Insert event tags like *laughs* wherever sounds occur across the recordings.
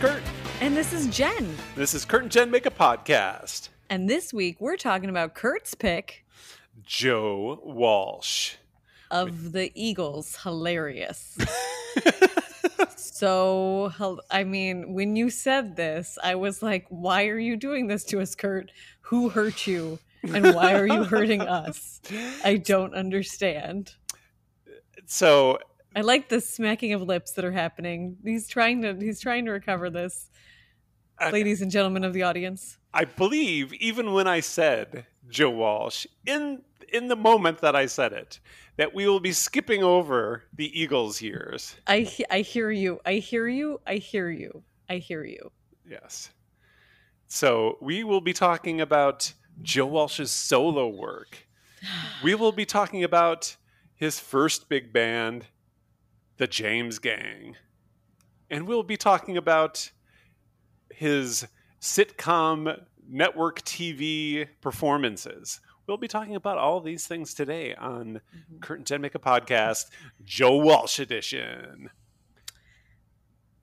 Hey, this is Kurt. And this is Jen. This is Kurt and Jen Make a Podcast. And this week we're talking about Kurt's pick Joe Walsh. of the Eagles. Hilarious. *laughs* so, I mean, when you said this, I was like, why are you doing this to us, Kurt? Who hurt you? And why are you hurting us? I don't understand. So, I like the smacking of lips that are happening. He's trying to he's trying to recover this. Ladies and gentlemen of the audience. I believe even when I said Joe Walsh, in in the moment that I said it, that we will be skipping over the Eagles years. I he- I hear you. I hear you. I hear you. I hear you. Yes. So we will be talking about Joe Walsh's solo work. We will be talking about his first big band, the James Gang. And we'll be talking about his sitcom network TV performances. We'll be talking about all these things today on mm-hmm. Kurt and Jen Make a Podcast, Joe Walsh edition.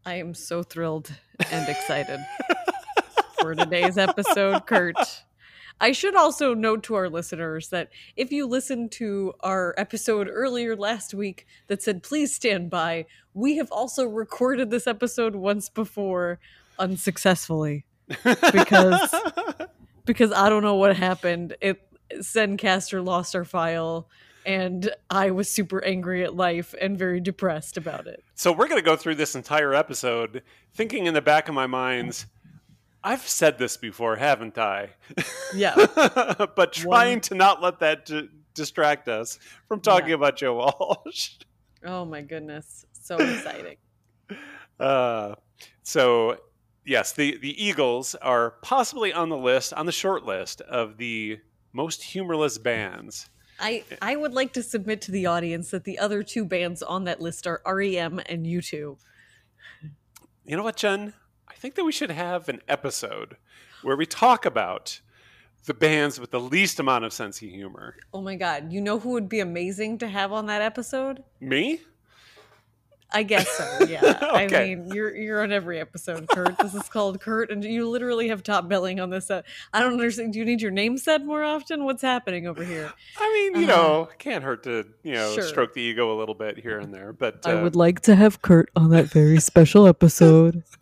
I am so thrilled and excited for today's episode, Kurt. *laughs* I should also note to our listeners that if you listened to our episode earlier last week that said, please stand by, we have also recorded this episode once before unsuccessfully because *laughs* because I don't know what happened. It Zencastr lost our file and I was super angry at life and very depressed about it. So we're going to go through this entire episode thinking in the back of my minds, I've said this before, haven't I? Yeah. *laughs* but trying One- to not let that d- distract us from talking Yeah. about Joe Walsh. Oh my goodness. So *laughs* exciting. Uh, so, yes, the, the Eagles are possibly on the list, on the short list of the most humorless bands. I I would like to submit to the audience that the other two bands on that list are REM and U2. You know what, Jen? I think that we should have an episode where we talk about the bands with the least amount of sense of humor. Oh my god, you know who would be amazing to have on that episode? Me? I guess so. *laughs* Yeah. okay. I mean, you're you're on every episode, Kurt. This is called Kurt, and you literally have top billing on this. Uh, I don't understand. Do you need your name said more often? What's happening over here? I mean, you Uh-huh. know, can't hurt to, you know, Sure. stroke the ego a little bit here and there. But uh, I would like to have Kurt on that very special episode. *laughs*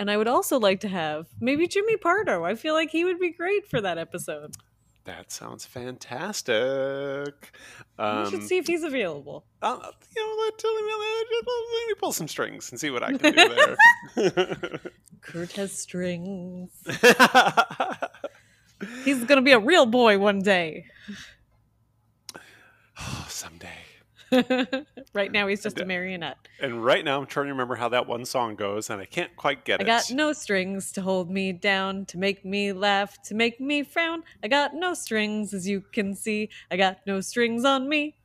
And I would also like to have maybe Jimmy Pardo. I feel like he would be great for that episode. that sounds fantastic. Um, we should see if he's available. I'll- you know, let, let, me, let me pull some strings and see what I can do *laughs* there. *laughs* Kurt has strings. *laughs* He's gonna be a real boy one day. oh, *sighs* someday. *laughs* right now, he's just a marionette. And right now, I'm trying to remember how that one song goes, and I can't quite get I it. I got no strings to hold me down, to make me laugh, to make me frown. I got no strings, as you can see. I got no strings on me.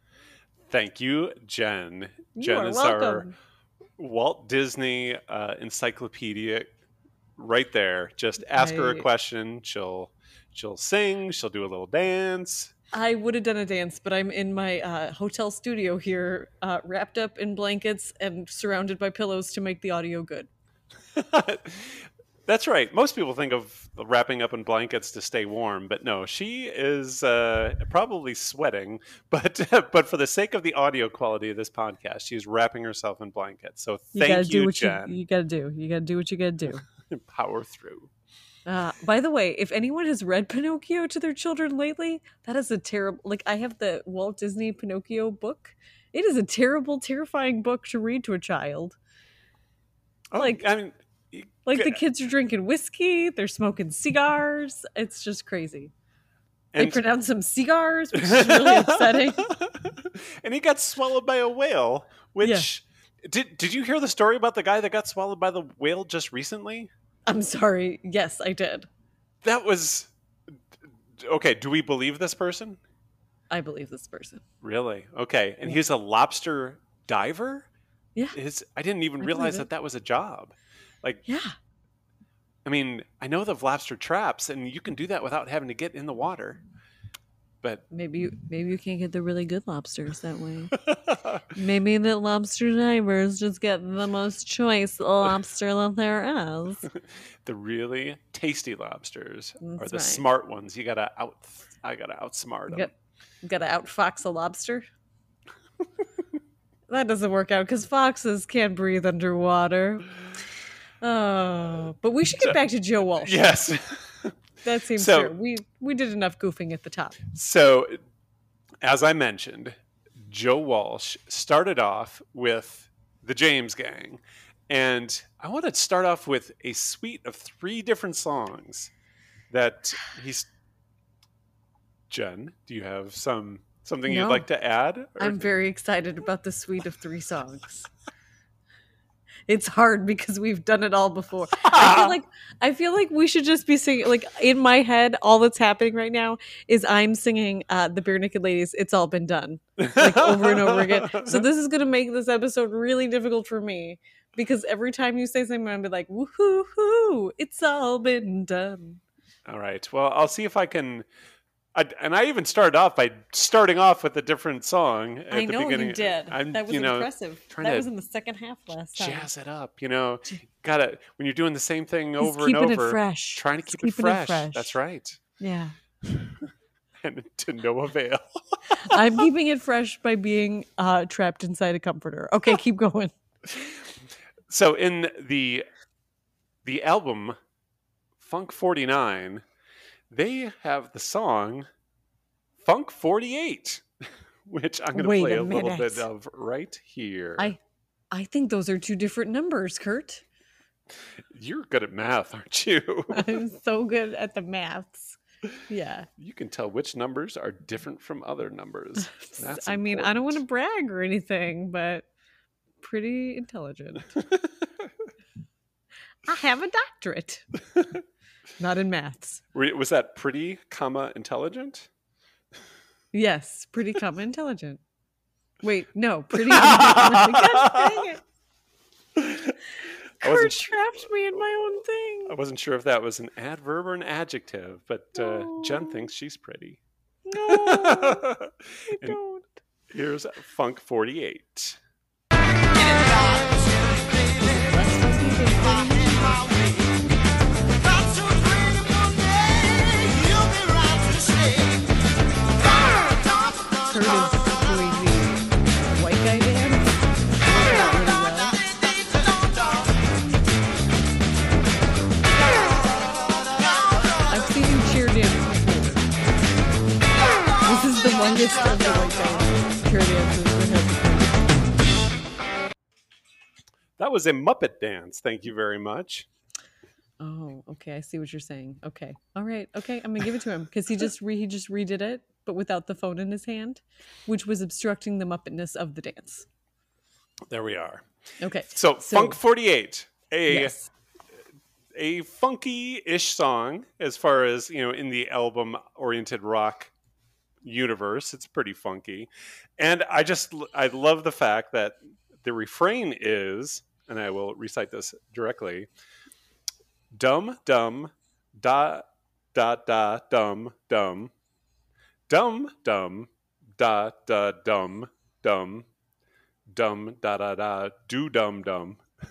Thank you, Jen. You Jen is our. Walt Disney uh, encyclopedia right there. Just ask her a question. She'll she'll sing. She'll do a little dance. I would have done a dance, but I'm in my uh, hotel studio here, uh, wrapped up in blankets and surrounded by pillows to make the audio good. *laughs* That's right. Most people think of wrapping up in blankets to stay warm, but no, she is uh, probably sweating. *laughs* But *laughs* but for the sake of the audio quality of this podcast, she's wrapping herself in blankets. So You gotta thank do you, what Jen. you you gotta do. You gotta do what you gotta do. Power through. Uh, by the way, if anyone has read Pinocchio to their children lately, that is a terrible. Like I have the Walt Disney Pinocchio book. It is a terrible, terrifying book to read to a child. Oh, Like- I mean, Like the kids are drinking whiskey, they're smoking cigars. It's just crazy. They pronounce them cigars, which is really *laughs* upsetting. and he got swallowed by a whale. Which did did you hear the story about the guy that got swallowed by the whale just recently? I'm sorry. Yes, I did. That was okay. Do we believe this person? I believe this person. Really? Okay. And he's a lobster diver. Yeah. His I didn't even I realize that that was a job. Like, Yeah. I mean, I know the lobster traps, and you can do that without having to get in the water. But Maybe you maybe you can't get the really good lobsters that way. *laughs* maybe the lobster divers just get the most choice lobster that there is. *laughs* the really tasty lobsters are the right. smart ones. You gotta out. I gotta outsmart You them. got, got to outfox a lobster. *laughs* that doesn't work out because foxes can't breathe underwater. Oh, but we should get So- back to Joe Walsh. Yes. That seems So- fair. We we did enough goofing at the top. So, as I mentioned, Joe Walsh started off with the James Gang. And I want to start off with a suite of three different songs that he's. Jen, do you have some something No. you'd like to add? Or- I'm very excited about the suite of three songs. *laughs* It's hard because we've done it all before. *laughs* I feel like I feel like we should just be singing. Like in my head, all that's happening right now is I'm singing uh, the Barenaked Ladies. It's all been done like over and over again. So this is gonna make this episode really difficult for me because every time you say something, I'm gonna be like, "Woohoo! hoo, It's all been done." All right. Well, I'll see if I can. I, and I even started off by starting off with a different song at I the know beginning. you did. I'm, that was you know, impressive. That was in the second half last time. jazz it up. You know, gotta when you're doing the same thing He's over and over, it fresh. trying to keep it keeping fresh. That's right, Yeah. *laughs* and to no avail. *laughs* I'm keeping it fresh by being uh, trapped inside a comforter. Okay, *laughs* keep going. so in the the album Funk 49, they have the song Funk 48, *laughs* which I'm going to play a a, little bit of right here. I I think those are two different numbers, Kurt. You're good at math, aren't you? *laughs* I'm *laughs* so good at the maths. Yeah. you can tell which numbers are different from other numbers. That's I mean, I don't want to brag or anything, but pretty intelligent. I have a doctorate. Not in maths. Was that pretty, comma, intelligent? Yes, pretty comma intelligent. Wait, no, pretty. God *laughs* dang it. I Kurt trapped me in my own thing. I wasn't sure if that was an adverb or an adjective, but uh, Jen thinks she's pretty. No, *laughs* I don't. here's Funk 48. That was a Muppet dance. Thank you very much. Oh, okay. I see what you're saying. Okay. All right. Okay. I'm gonna give it to him because he just re- he just redid it, but without the phone in his hand, which was obstructing the muppetness of the dance. There we are. Okay. So, So- Funk 48, a Yes. a funky-ish song as far as you know in the album-oriented rock universe. It's pretty funky, and I just I love the fact that the refrain is, and I will recite this directly: "Dum dum da da da dum dum dum dum da da dum dum dum da da da do dum dum." *laughs*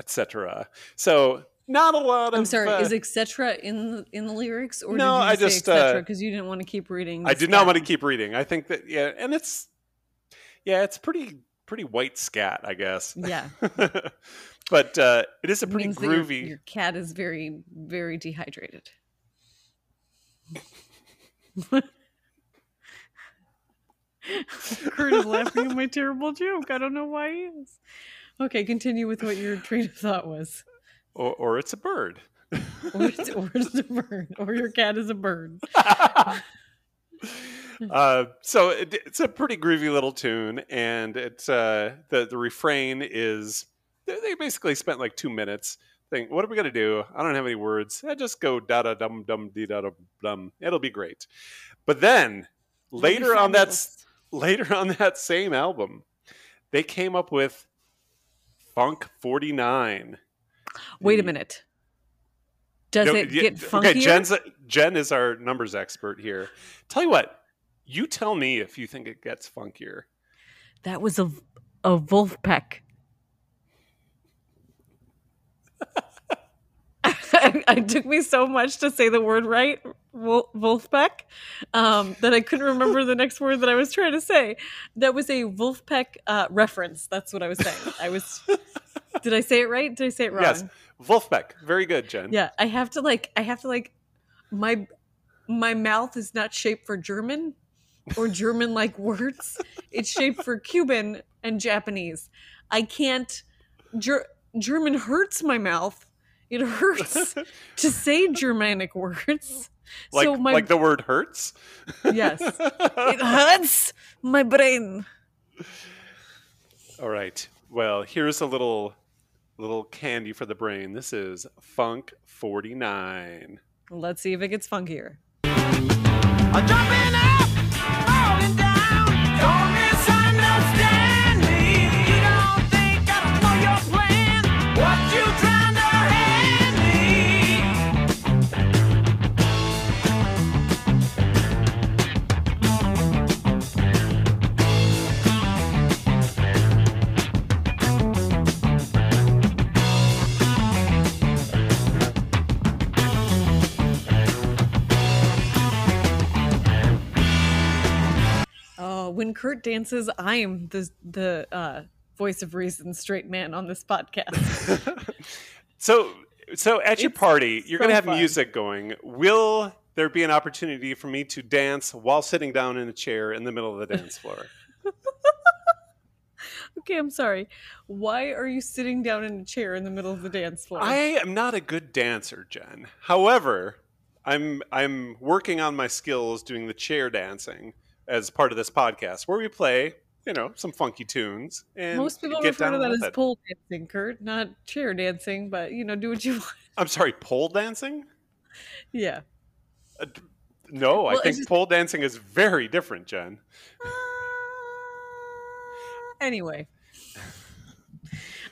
etc. So not a lot of. I'm sorry. uh, is etc. in the, in the lyrics, or No, I just, etc. uh, because you didn't want to keep reading? I did not want to keep reading. I think that yeah, and it's yeah, it's pretty pretty white scat, I guess. Yeah, *laughs* but uh, it is a pretty that your- groovy. Your, cat is very very dehydrated. *laughs* Kurt is laughing at my terrible joke. I don't know why he is. Okay, continue with what your train of thought was. Or, or it's a bird. Or it's, or it's a bird, or your cat is a bird. *laughs* *laughs* uh, so it, it's a pretty groovy little tune, and it's uh, the the refrain is they, they basically spent like two minutes. Think, what are we gonna do? I don't have any words. I just go da da dum dum dee da da dum. It'll be great. But then later on that s- later on that same album, they came up with Funk 49. Wait a minute. Does No, it get funkier? Okay, Jen's Jen is our numbers expert here. Tell you what, you tell me if you think it gets funkier. That was a a wolf peck. *laughs* it took me so much to say the word right, Wol- Wolfpack, um, that I couldn't remember the next word that I was trying to say. That was a Wolfpack uh, reference. That's what I was saying. I was. *laughs* Did I say it right? Did I say it wrong? Yes, Wolfbeck. Very good, Jen. Yeah, I have to like. I have to like. My my mouth is not shaped for German or German like words. It's shaped for Cuban and Japanese. I can't. Ger- German hurts my mouth. It hurts *laughs* to say Germanic words. like so my like the word hurts. yes, *laughs* it hurts my brain. All right. Well, here's a little little candy for the brain. This is Funk 49. Let's see if it gets funkier. Kurt dances, I am the the uh, voice of reason, straight man on this podcast. *laughs* So so at your party, you're so going to have fun. music going. Will there be an opportunity for me to dance while sitting down in a chair in the middle of the dance floor? *laughs* okay, I'm sorry. Why are you sitting down in a chair in the middle of the dance floor? I am not a good dancer, Jen. However, I'm I'm working on my skills doing the chair dancing as part of this podcast, where we play, you know, some funky tunes. And Most people get refer to that as it. pole dancing, Kurt, not chair dancing. But you know, do what you *laughs* want. I'm sorry, pole dancing? yeah. Uh, no, I Well, it's think just- pole dancing is very different, Jen. *laughs* Anyway,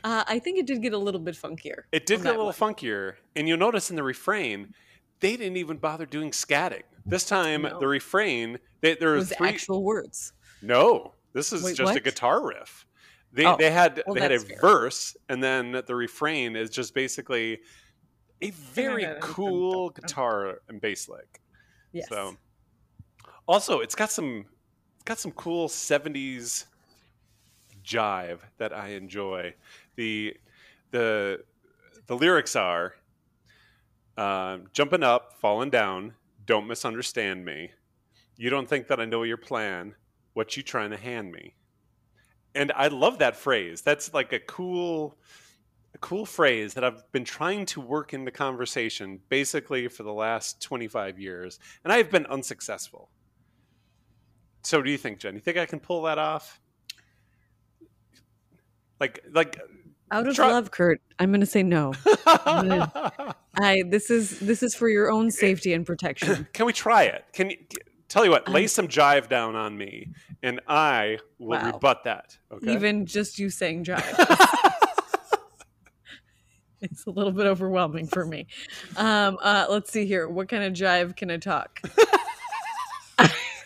uh, I think it did get a little bit funkier. It did get a little one. funkier, and you'll notice in the refrain, they didn't even bother doing scatting. This time, No. the refrain, they, there was three. actual words. No, this is Wait, just a guitar riff. They Oh, they had well, they had a fair. verse, and then the refrain is just basically a very cool guitar and bass lick. Yes. So, also, it's got some it's got some cool '70s jive that I enjoy. the the The lyrics are um, jumping up, falling down. Don't misunderstand me. You don't think that I know your plan. What you trying to hand me? And I love that phrase. That's like a cool a cool phrase that I've been trying to work into conversation basically for the last 25 years, and I've been unsuccessful. So, do you think, Jen? You think I can pull that off? Like, like, Out of try- love, Kurt, I'm going to say no. *laughs* I this is this is for your own safety and protection. *clears throat* can we try it? Can you tell you what? Lay I'm- some jive down on me, and I will Wow. rebut that. Okay. Even just you saying *laughs* jive. it's a little bit overwhelming for me. Um, uh, let's see here. What kind of jive can I talk? *laughs*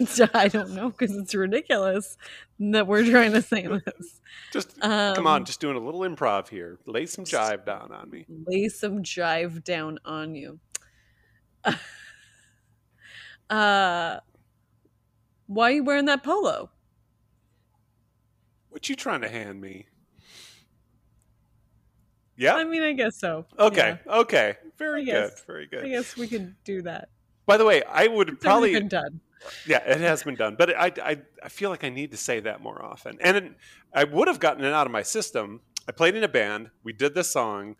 *laughs* I don't know because it's ridiculous that we're trying to say this. just Um, come on, just doing a little improv here. Lay some jive down on me. lay some jive down on you. *laughs* uh, why are you wearing that polo? What you trying to hand me? Yeah. I mean, I guess so. Okay. Okay. Very I good. guess- Very good. I guess we could do that. By the way, I would It's probably been done. Yeah, it has been done, but I, I I feel like I need to say that more often. And it, I would have gotten it out of my system. I played in a band. We did this song.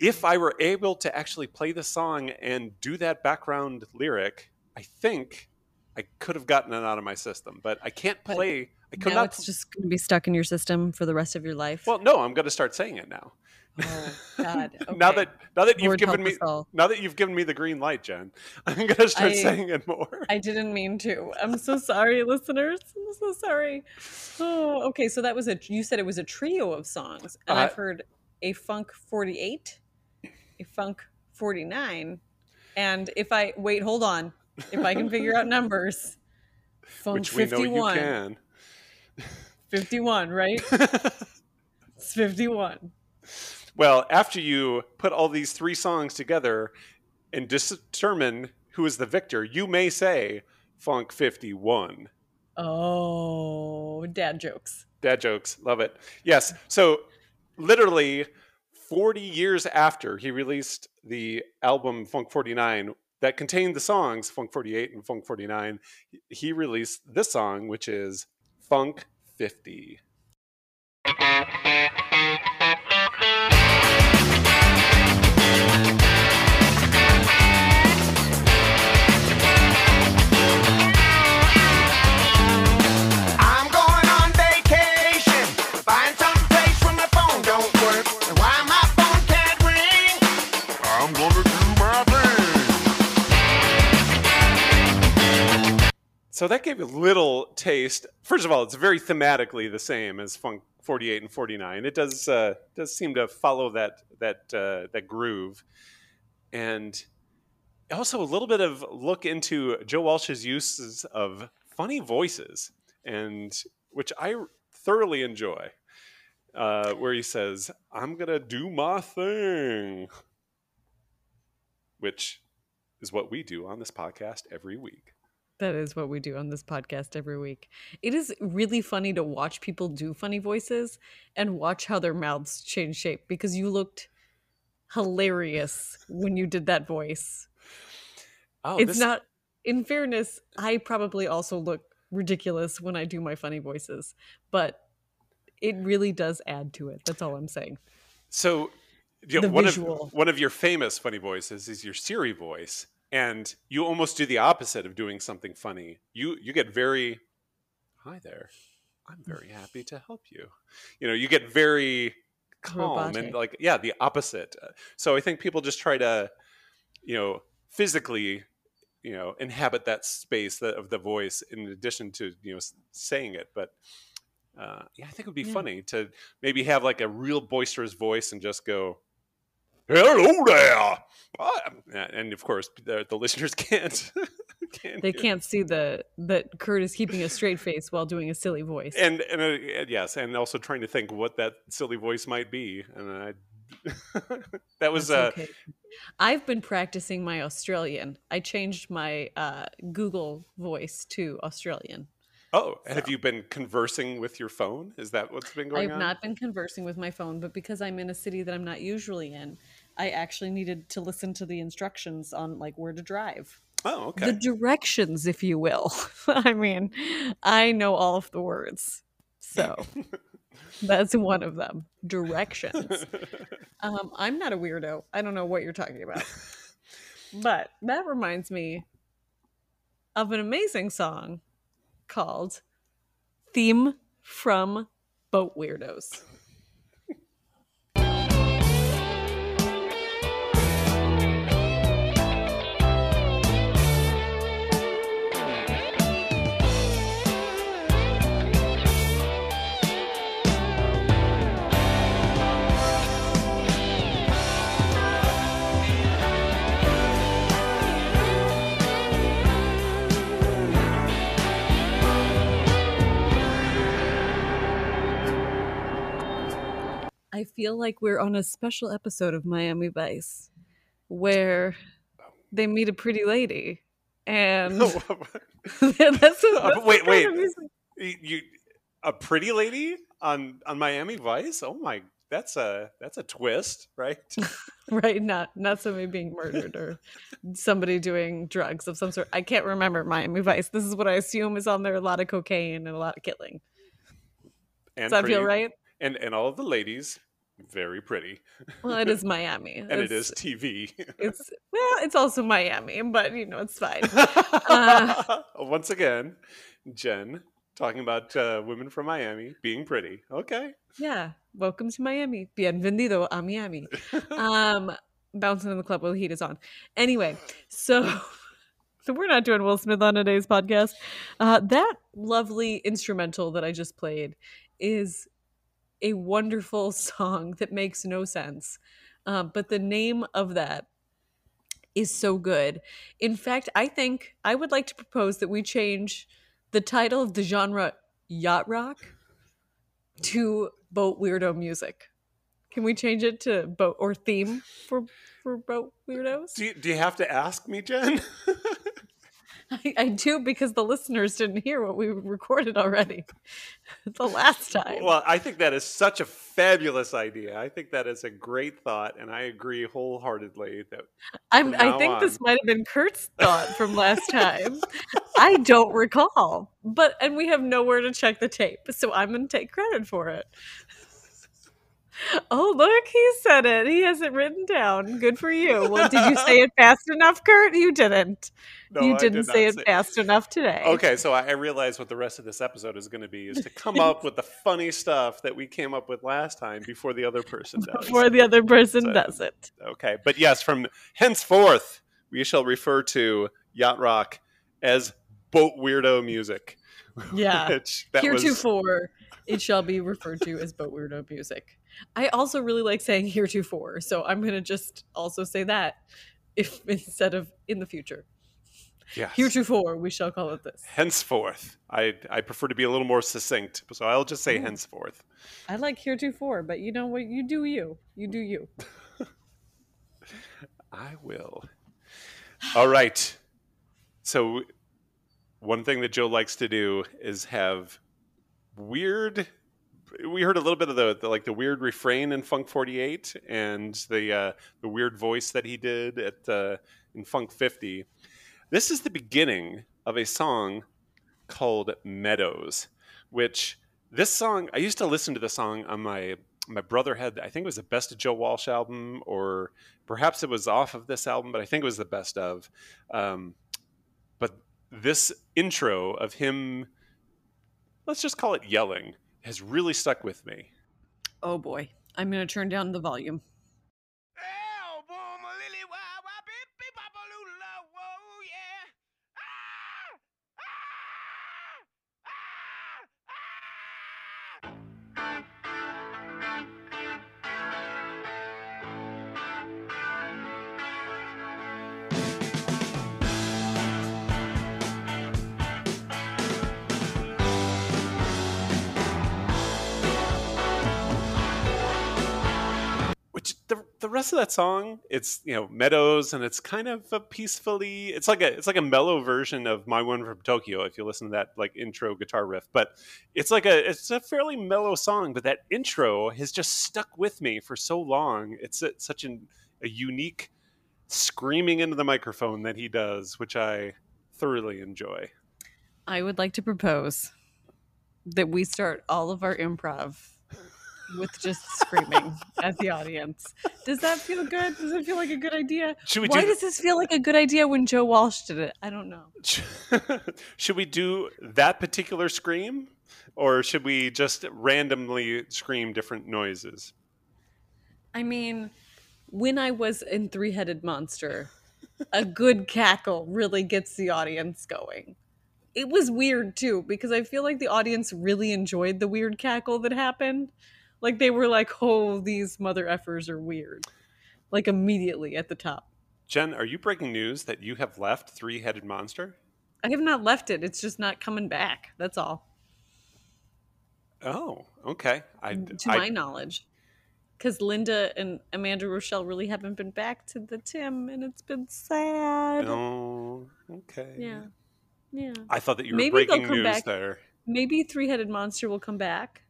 If I were able to actually play the song and do that background lyric, I think I could have gotten it out of my system. But I can't play. I could Now not. it's just going to be stuck in your system for the rest of your life. well, no, I'm going to start saying it now. Oh *laughs* God! now that now that you've given me now that you've given me the green light, Jen, *laughs* I'm going to start I- saying it more. I didn't mean to. I'm so sorry, listeners. I'm so sorry. Oh, okay. So that was a. You said it was a trio of songs, and Uh, I've heard a funk 48, a funk 49. And if I wait, hold on. If I can figure out *laughs* numbers, Funk Which we know 51. you can. 51, right? It's 51. Well, after you put all these three songs together and determine who is the victor, you may say Funk 51. Oh, dad jokes. Dad jokes. Love it. Yes. So, literally 40 years after he released the album Funk 49 that contained the songs Funk 48 and Funk 49, he released this song, which is Funk 50. So that gave a little taste. First of all, it's very thematically the same as Funk 48 and 49. It does uh, does seem to follow that that uh, that groove, and also a little bit of look into Joe Walsh's uses of funny voices, and which I thoroughly enjoy. Uh, where he says, "I'm gonna do my thing," which is what we do on this podcast every week. That is what we do on this podcast every week. It is really funny to watch people do funny voices and watch how their mouths change shape because you looked hilarious when you did that voice. Oh, it's this- not, in fairness, I probably also look ridiculous when I do my funny voices, but it really does add to it. That's all I'm saying. So, you know, one visual. of one of your famous funny voices is your Siri voice, and you almost do the opposite of doing something funny. You you get very, hi there, I'm very happy to help you. You know, you get very calm and like yeah, the opposite. So I think people just try to, you know, physically, you know, inhabit that space of the voice in addition to you know saying it, but. Uh, yeah, I think it would be Yeah. funny to maybe have like a real boisterous voice and just go, "Hello there," Ah, and of course the, the listeners *laughs* can't. can't They can't see the that Kurt is keeping a straight face while doing a silly voice. And and uh, yes, and also trying to think what that silly voice might be, and I. *laughs* that was uh, That's okay. I've been practicing my Australian. I changed my uh, Google voice to Australian. Oh. Have you been conversing with your phone? Is that what's been going on? I have on? not been conversing with my phone, but because I'm in a city that I'm not usually in, I actually needed to listen to the instructions on like where to drive. Oh, okay. The directions, if you will. *laughs* I mean, I know all of the words. So *laughs* that's one of them. Directions. Um, I'm not a weirdo. I don't know what you're talking about. *laughs* But that reminds me of an amazing song called Theme from Boat Weirdos. I feel like we're on a special episode of Miami Vice where they meet a pretty lady. And *laughs* that's, what- Uh, wait, wait. you, a pretty lady on on Miami Vice? Oh my, that's a that's a twist, right? *laughs* right not not somebody being murdered or somebody doing drugs of some sort i can't remember miami vice this is what i assume is on there a lot of cocaine and a lot of killing And does that feel right And and all of the ladies very pretty, well it is miami. *laughs* And it It's- TV. it's well it's also miami but you know it's fine. *laughs* Uh, Once again, Jen talking about uh, women from Miami being pretty. Okay. yeah welcome to miami. Bienvenido a miami. *laughs* Um bouncing in the club while the heat is on. Anyway so so we're not doing will smith on today's podcast. Uh that lovely instrumental that i just played is a wonderful *laughs* song that makes no sense uh, but the name of that is so good. In fact, I think I would like to propose that we change the title of the genre yacht rock to boat weirdo music. Can we change it to boat or theme for for boat weirdos? Do you, do you have to ask me, Jen? *laughs* I, I do because the listeners didn't hear what we recorded already *laughs* the last time. well, I think that is such a fabulous idea. I think that is a great thought, and I agree wholeheartedly that I'm, I think this might have been Kurt's thought from last *laughs* time. I don't recall, but and we have nowhere to check the tape, so I'm going to take credit for it. *laughs* Oh, look, he said it. He has it written down. Good for you. Well, did you *laughs* say it fast enough, Kurt? You didn't. no, you didn't did say it fast enough today. Okay, so I realize what the rest of this episode is going to be is to come up with the funny stuff that we came up with last time before the other person *laughs* does. Before the other person So- does it. Okay, but yes, from henceforth we shall refer to yacht rock as boat weirdo music. Yeah. Which that was heretofore it shall be referred to as boat weirdo music i also really like saying heretofore so i'm gonna just also say that if *laughs* instead of in the future yes. heretofore we shall call it this henceforth. I I prefer to be a little more succinct, so I'll just say Ooh. henceforth. i like heretofore but you know what you do you you do you *laughs* I will. All right. So one thing that Joe likes to do is have weird we heard a little bit of the, the like the weird refrain in Funk 48 and the uh, the weird voice that he did at uh, in Funk 50. This is the beginning of a song called Meadows, which this song I used to listen to the song on my my brother had I think it was the best of Joe Walsh album or perhaps it was off of this album, but I think it was the best of. Um, but this intro of him, let's just call it yelling, has really stuck with me. oh boy i'm gonna turn down the volume rest of that song, it's you know meadows and it's kind of a peacefully. It's like a it's like a mellow version of My One from Tokyo. If you listen to that like intro guitar riff, but it's like a it's a fairly mellow song. But that intro has just stuck with me for so long. It's a, such an, a unique screaming into the microphone that he does, which I thoroughly enjoy. i would like to propose that we start all of our improv with just screaming at the audience does that feel good does it feel like a good idea Should we why do? does this feel like a good idea when joe walsh did it i don't know *laughs* should we do that particular scream, or should we just randomly scream different noises? I mean, when I was in Three Headed Monster, a good cackle really gets the audience going. It was weird too, because I feel like the audience really enjoyed the weird cackle that happened. Like they were like, oh, these mother effers are weird. Like immediately at the top. Jen, are you breaking news that you have left Three Headed Monster? I have not left it. It's just not coming back. That's all. Oh, okay. I, mm, to I- my knowledge. Because Linda and Amanda Rochelle really haven't been back to the Tim, and it's been sad. Oh, okay. Yeah. Yeah. I thought that you were Maybe breaking come news back. there. maybe three headed monster will come back.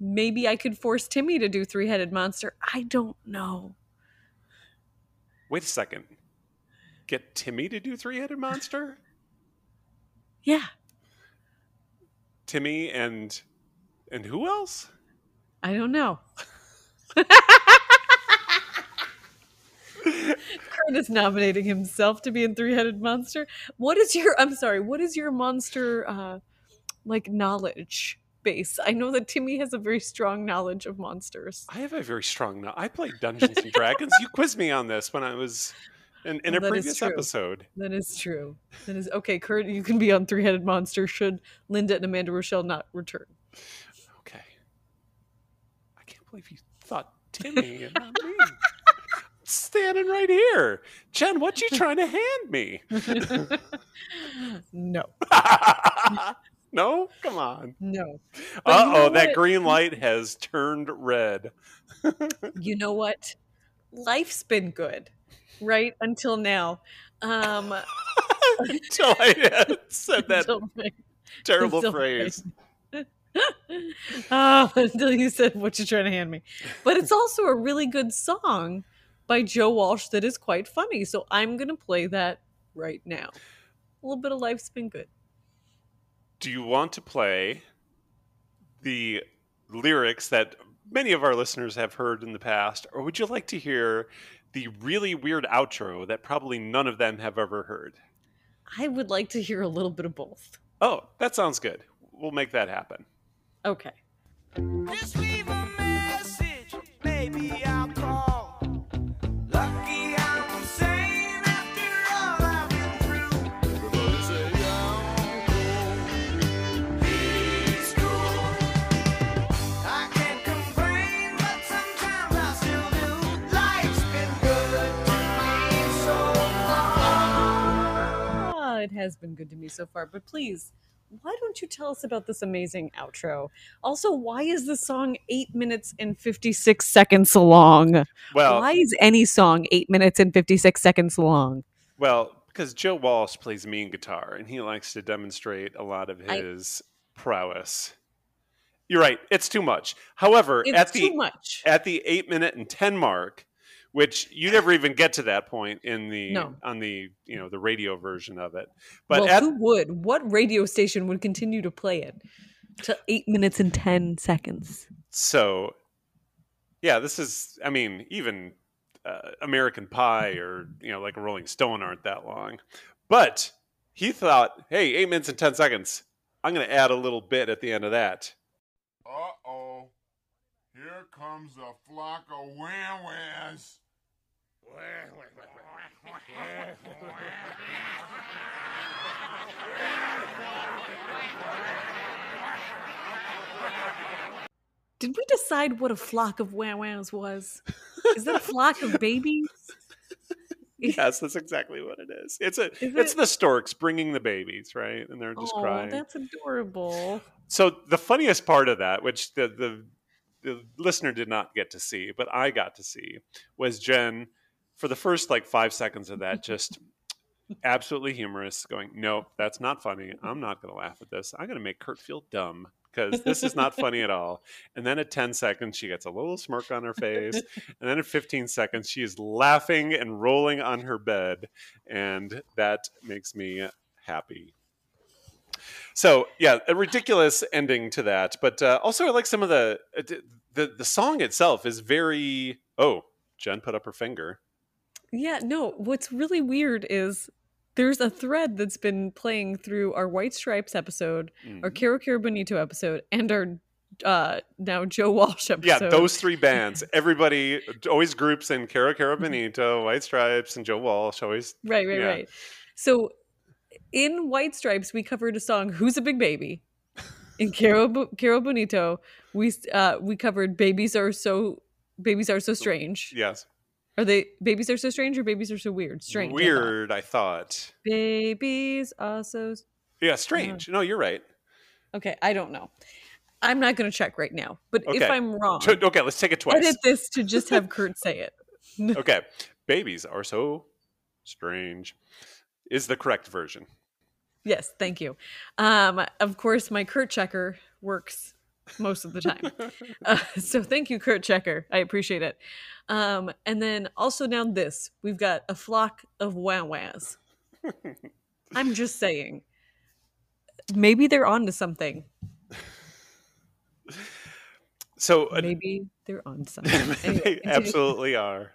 Maybe I could force Timmy to do three headed monster. I don't know. Wait a second. Get Timmy to do Three Headed Monster? Yeah, Timmy and and who else? I don't know. *laughs* Kurt is nominating himself to be in three headed monster. What is your? I'm sorry. What is your monster uh, like knowledge base? I know that Timmy has a very strong knowledge of monsters. I have a very strong. No- I played Dungeons and *laughs* Dragons. you quizzed me on this when I was in, in Oh, a previous episode. That is true. That is okay. Kurt, you can be on three headed monster. Should Linda and Amanda Rochelle not return? Okay. I can't believe you thought Timmy and not me. *laughs* standing right here. Jen, what you trying to hand me? *laughs* no, no? Come on. no. Uh you know oh, that green light has turned red. *laughs* You know what? Life's been good, right until now. Um, Until I *laughs* said that terrible phrase. oh, *laughs* until you said what you're trying to hand me. But it's also a really good song by Joe Walsh that is quite funny. So I'm gonna play that right now. A little bit of life's been good. Do you want to play the lyrics that many of our listeners have heard in the past, or would you like to hear the really weird outro that probably none of them have ever heard? I would like to hear a little bit of both. Oh, that sounds good. We'll make that happen. Okay. It has been good to me so far, but please, why don't you tell us about this amazing outro? Also, why is the song eight minutes and 56 seconds long? Well, why is any song eight minutes and 56 seconds long? well, because Joe Walsh plays mean guitar and he likes to demonstrate a lot of I- his prowess. You're right; it's too much. However, It's at the too much. at the eight minute and ten mark, which you never even get to that point in the No. on the you know the radio version of it. But well, at, who would? What radio station would continue to play it to eight minutes and 10 seconds? so, yeah, this is. I mean, even uh, American Pie or you know like a Rolling Stone aren't that long. But he thought, hey, eight minutes and ten seconds. I'm going to add a little bit at the end of that. Here comes a flock of wham-whams. Did we decide what a flock of wham whams was? Is that a flock of babies? *laughs* Yes, that's exactly what it is. It's a Is it's it? the storks bringing the babies, right? And they're just oh, crying. that's adorable. So the funniest part of that, which the, the the listener did not get to see, but I got to see, was Jen for the first like five seconds of that, just *laughs* absolutely humorous, going, "No, that's not funny. I'm not going to laugh at this. I'm going to make Kurt feel dumb." Because this is not funny at all. And then at 10 seconds, she gets a little smirk on her face. And then at 15 seconds, she is laughing and rolling on her bed. And that makes me happy. So yeah, a ridiculous ending to that, but uh, also I like some of the uh, the the song itself is very. Oh, Jen put up her finger. Yeah, no, what's really weird is there's a thread that's been playing through our White Stripes episode, our Mhm. Kero Kero Bonito episode, and our uh now Joe Walsh *laughs* episode. Yeah, those three bands. *laughs* Everybody always groups in Kero Kero Bonito, White Stripes, and Joe Walsh. Always. Right, right, Yeah. right. So in White Stripes, we covered a song "Who's a Big Baby." In Caro, Bo- Kero Bonito, we uh, we covered "Babies Are So Babies Are So Strange." Yes. Are they "Babies Are So Strange" or "Babies Are So Weird"? Strange. Weird. I thought. Babies are so. Yeah, strange. No, you're right. Okay, I don't know. I'm not going to check right now. But if I'm wrong, Okay, let's take it twice. edit this to just have *laughs* Kurt say it. Okay, babies are so strange. Is the correct version. Yes, thank you. Um, of course, my Kurt checker works most of the time. *laughs* Uh, so thank you, Kurt Checker. I appreciate it. Um, and then also now this, we've got a flock of wow wows. *laughs* I'm just saying. Maybe they're onto something. So uh, Maybe they're on something. *laughs* they Anyway, continue. absolutely are.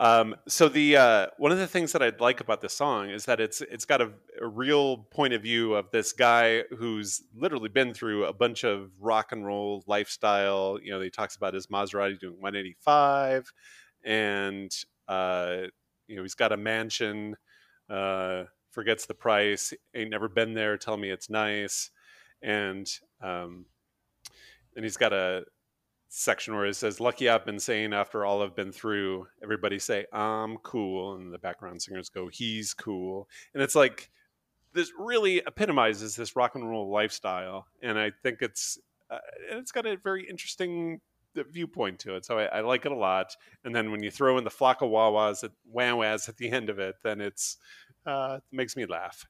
Um, so the uh, one of the things that I like about this song is that it's it's got a, a real point of view of this guy who's literally been through a bunch of rock and roll lifestyle. You know, he talks about his Maserati doing 185, and uh, you know he's got a mansion. Uh, forgets the price. Ain't never been there. Tell me it's nice, and um, and he's got a section where it says, Lucky I've been saying after all I've been through, everybody say, I'm cool. And the background singers go, He's cool. And it's like, this really epitomizes this rock and roll lifestyle. And I think it's, uh, it's got a very interesting viewpoint to it. So I, I like it a lot. And then when you throw in the flock of wah-wahs at wah-wahs at the end of it, then it's, uh, it makes me laugh.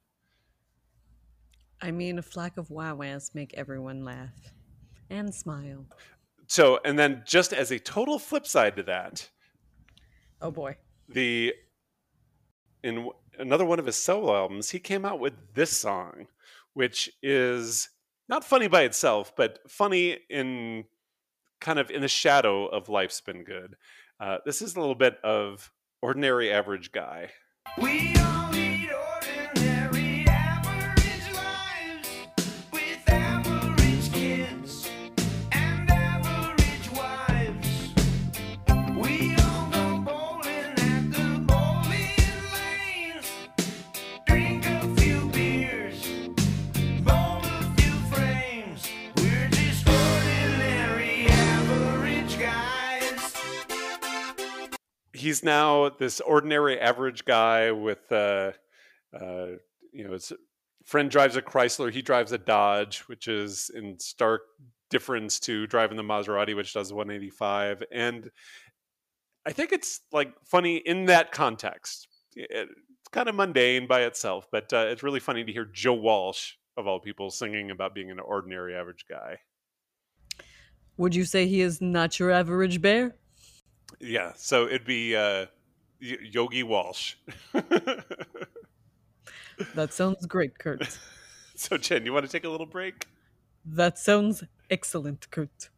I mean, a flock of wah-wahs make everyone laugh and smile. So, and then just as a total flip side to that, Oh boy. the in w- another one of his solo albums, he came out with this song, which is not funny by itself, but funny in kind of in the shadow of Life's Been Good. Uh, this is a little bit of Ordinary Average Guy. We all He's now this ordinary average guy with, uh, uh, you know, his friend drives a Chrysler, he drives a Dodge, which is in stark difference to driving the Maserati, which does 185. And I think it's like funny in that context. It's kind of mundane by itself, but uh, it's really funny to hear Joe Walsh, of all people, singing about being an ordinary average guy. Would you say he is not your average bear? Yeah, so it'd be uh, Yogi Walsh. *laughs* That sounds great, Kurt. *laughs* so, Jen, you want to take a little break? That sounds excellent, Kurt.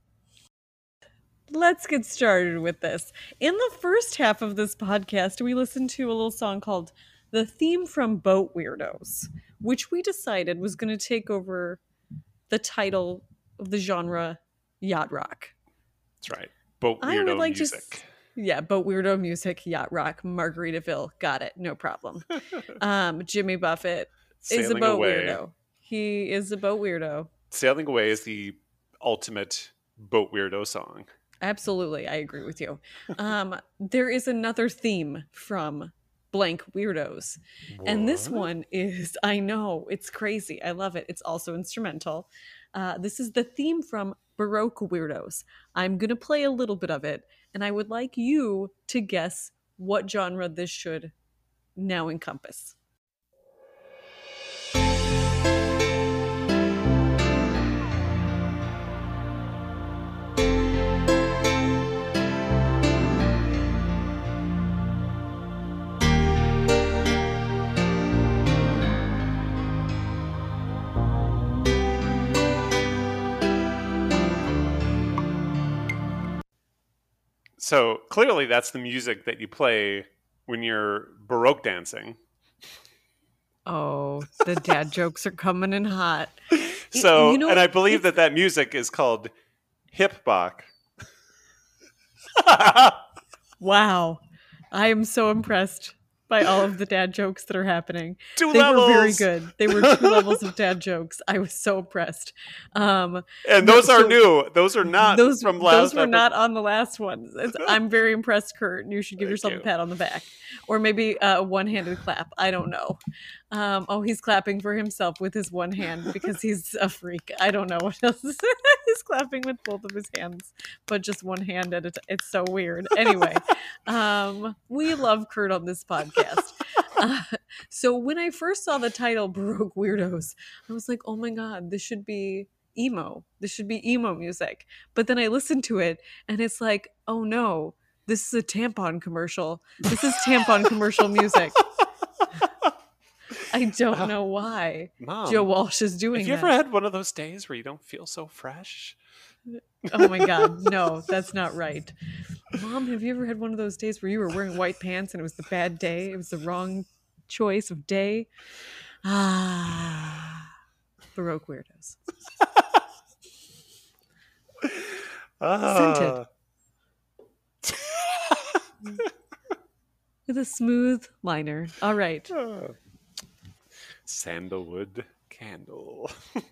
Let's get started with this. In the first half of this podcast, we listened to a little song called The Theme from Boat Weirdos, which we decided was going to take over the title of the genre yacht rock. That's right. Boat I would weirdo like to s- Yeah, boat weirdo music, yacht rock, Margaritaville. Got it. No problem. *laughs* um, Jimmy Buffett is a boat away. weirdo. He is a boat weirdo. Sailing Away is the ultimate boat weirdo song. Absolutely, I agree with you. Um, *laughs* there is another theme from blank weirdos, and this one is I know it's crazy. I love it. It's also instrumental. Uh, this is the theme from Baroque Weirdos. I'm gonna play a little bit of it, and I would like you to guess what genre this should now encompass. So clearly, that's the music that you play when you're Baroque dancing. Oh, the dad *laughs* jokes are coming in hot. *laughs* So, you know, and I believe that that music is called hip bop. Wow. I am so impressed by all of the dad jokes that are happening. Two They levels. were very good. They were two levels of dad jokes. I was so impressed. Um, And those are new. Those are not those from last those were not on the last one. It's- I'm very impressed, Kurt. You should give Thank yourself you. a pat on the back, or maybe a one-handed clap. I don't know. Um, oh, he's clapping for himself with his one hand because *laughs* he's a freak. I don't know what else. *laughs* he's clapping with both of his hands, but just one hand at a time. It's so weird. Anyway, *laughs* um, we love Kurt on this podcast. Uh, so when I first saw the title Baroque Weirdos, I was like, oh my God, this should be emo. This should be emo music. But then I listened to it and it's like, oh no, this is a tampon commercial. This is tampon commercial music. *laughs* I don't know why Mom, Joe Walsh is doing Have you that. ever had one of those days where you don't feel so fresh? Oh my god, *laughs* no, that's not right. Mom, have you ever had one of those days where you were wearing white pants and it was the bad day? It was the wrong choice of day? Ah. *sighs* Baroque weirdos. Ah. *laughs* With a smooth liner. All right. Ah. Sandalwood candle. *laughs*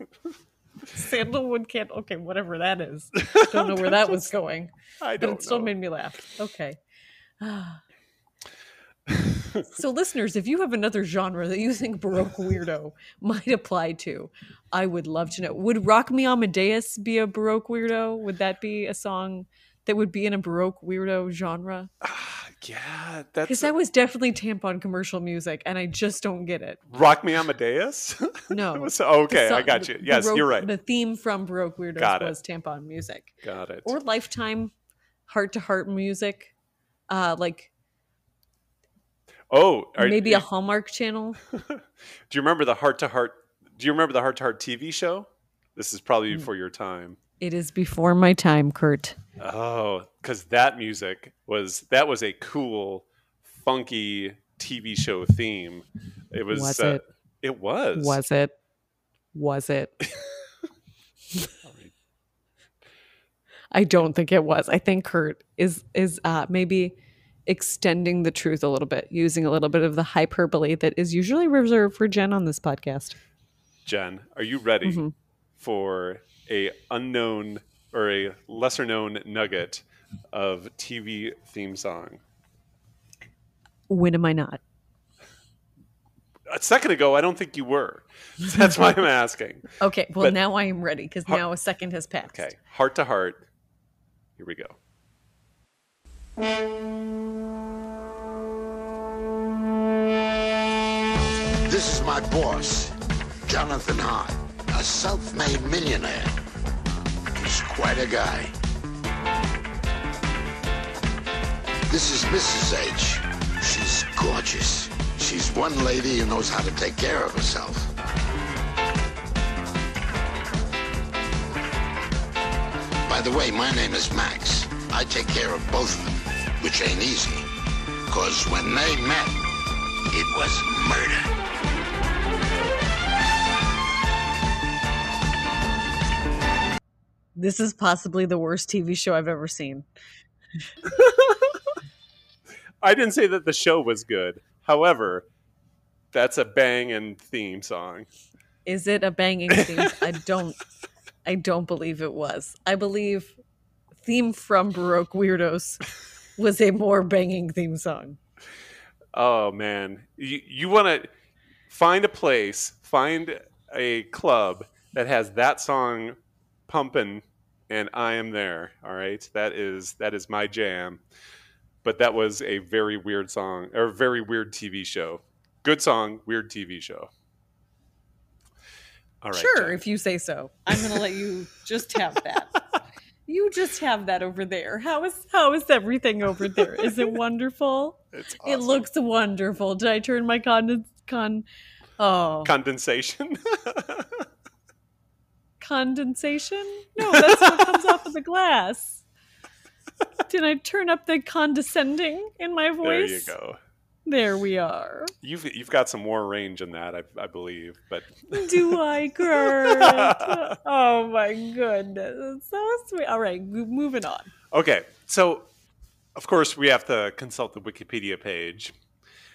Sandalwood can't. Okay, whatever that is. *laughs* Don't know where that was going, I but don't it still know. made me laugh. Okay. *laughs* so, listeners, if you have another genre that you think Baroque Weirdo might apply to, I would love to know. Would Rock Me Amadeus be a Baroque Weirdo? Would that be a song that would be in a Baroque Weirdo genre? *sighs* Ah, yeah, Because that's that was definitely tampon commercial music, and I just don't get it. Rock Me Amadeus. *laughs* No. Was- okay, The I got you. Yes, Baroque- you're right. The theme from Baroque Weirdos was tampon music. Got it. Or Lifetime heart to heart music. Uh like oh, are, maybe a Hallmark channel. *laughs* Do you remember the Hart to Hart? Do you remember the Hart to Hart TV show? This is probably Mm. before your time. It is before my time, Kurt. Oh, because that music was that was a cool, funky TV show theme. It was. Was uh, it? It was. Was it? Was it? *laughs* I don't think it was. I think Kurt is is uh maybe extending the truth a little bit, using a little bit of the hyperbole that is usually reserved for Jen on this podcast. Jen, are you ready Mhm. for a unknown or a lesser known nugget of TV theme song? When am I not? A second ago, I don't think you were. *laughs* That's why I'm asking. Okay, well But- now I am ready because now a second has passed. Okay, Hart to Hart. Here we go. This is my boss, Jonathan Hart, a self-made millionaire. Quite a guy. This is Mrs. H. She's gorgeous. She's one lady who knows how to take care of herself. By the way, my name is Max. I take care of both of them, which ain't easy. Cause when they met, it was murder. This is possibly the worst TV show I've ever seen. *laughs* I didn't say that the show was good. However, that's a bang and theme song. Is it a banging theme? *laughs* I don't I don't believe it was. I believe theme from Baroque Weirdos was a more banging theme song. Oh man, you you want to find a place, find a club that has that song pumping, and I am there. All right, that is that is my jam. But that was a very weird song or a very weird TV show. Good song, weird TV show. All right, sure, Jen. if you say so. I'm going to let you just have that. *laughs* you just have that over there. How is how is everything over there? Is it wonderful? *laughs* It's It looks wonderful. Did I turn my con con oh condensation. *laughs* condensation? No, that's what comes off of the glass. Did I turn up the condescending in my voice? there you go. There we are. You've you've got some more range in that, I, I believe. But Do I, *laughs* Kurt? oh my goodness. So sweet. All right, moving on. okay, so of course we have to consult the Wikipedia page.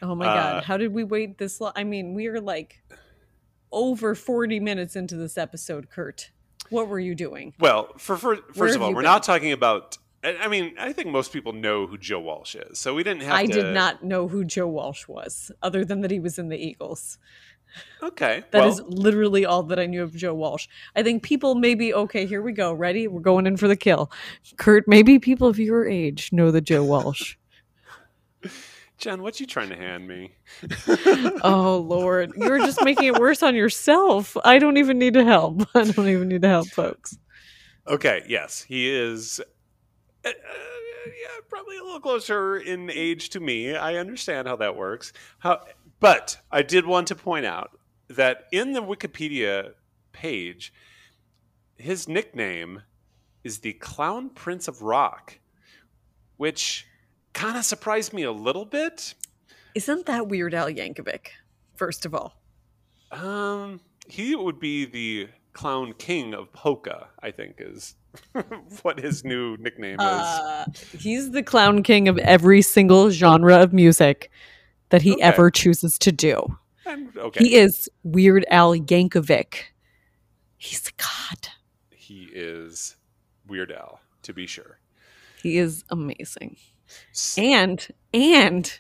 Oh my Uh, god. How did we wait this long? I mean, we are like over 40 minutes into this episode, Kurt. What were you doing? Well, for, for first of all, we're been? not talking about. I mean, I think most people know who Joe Walsh is, so we didn't have. To I to, did not know who Joe Walsh was, other than that he was in the Eagles. Okay, That is well, literally all that I knew of Joe Walsh. I think people maybe okay, here we go. Ready? We're going in for the kill. Kurt, maybe people of your age know the Joe Walsh. *laughs* Jen, what you trying to hand me? *laughs* oh Lord, you're just making it worse on yourself. I don't even need to help. *laughs* I don't even need to help, folks. Okay, yes, he is. Uh, uh, yeah, probably a little closer in age to me. I understand how that works. How, but I did want to point out that in the Wikipedia page, his nickname is the Clown Prince of Rock, which kind of surprised me a little bit. Isn't that Weird Al Yankovic? First of all, Um, he would be the Clown King of Polka, I think, is *laughs* what his new nickname is. uh, he's the clown king of every single genre of music that he Okay. ever chooses to do. Okay. He is Weird Al Yankovic. He's a god. He is Weird Al, to be sure. He is amazing. And and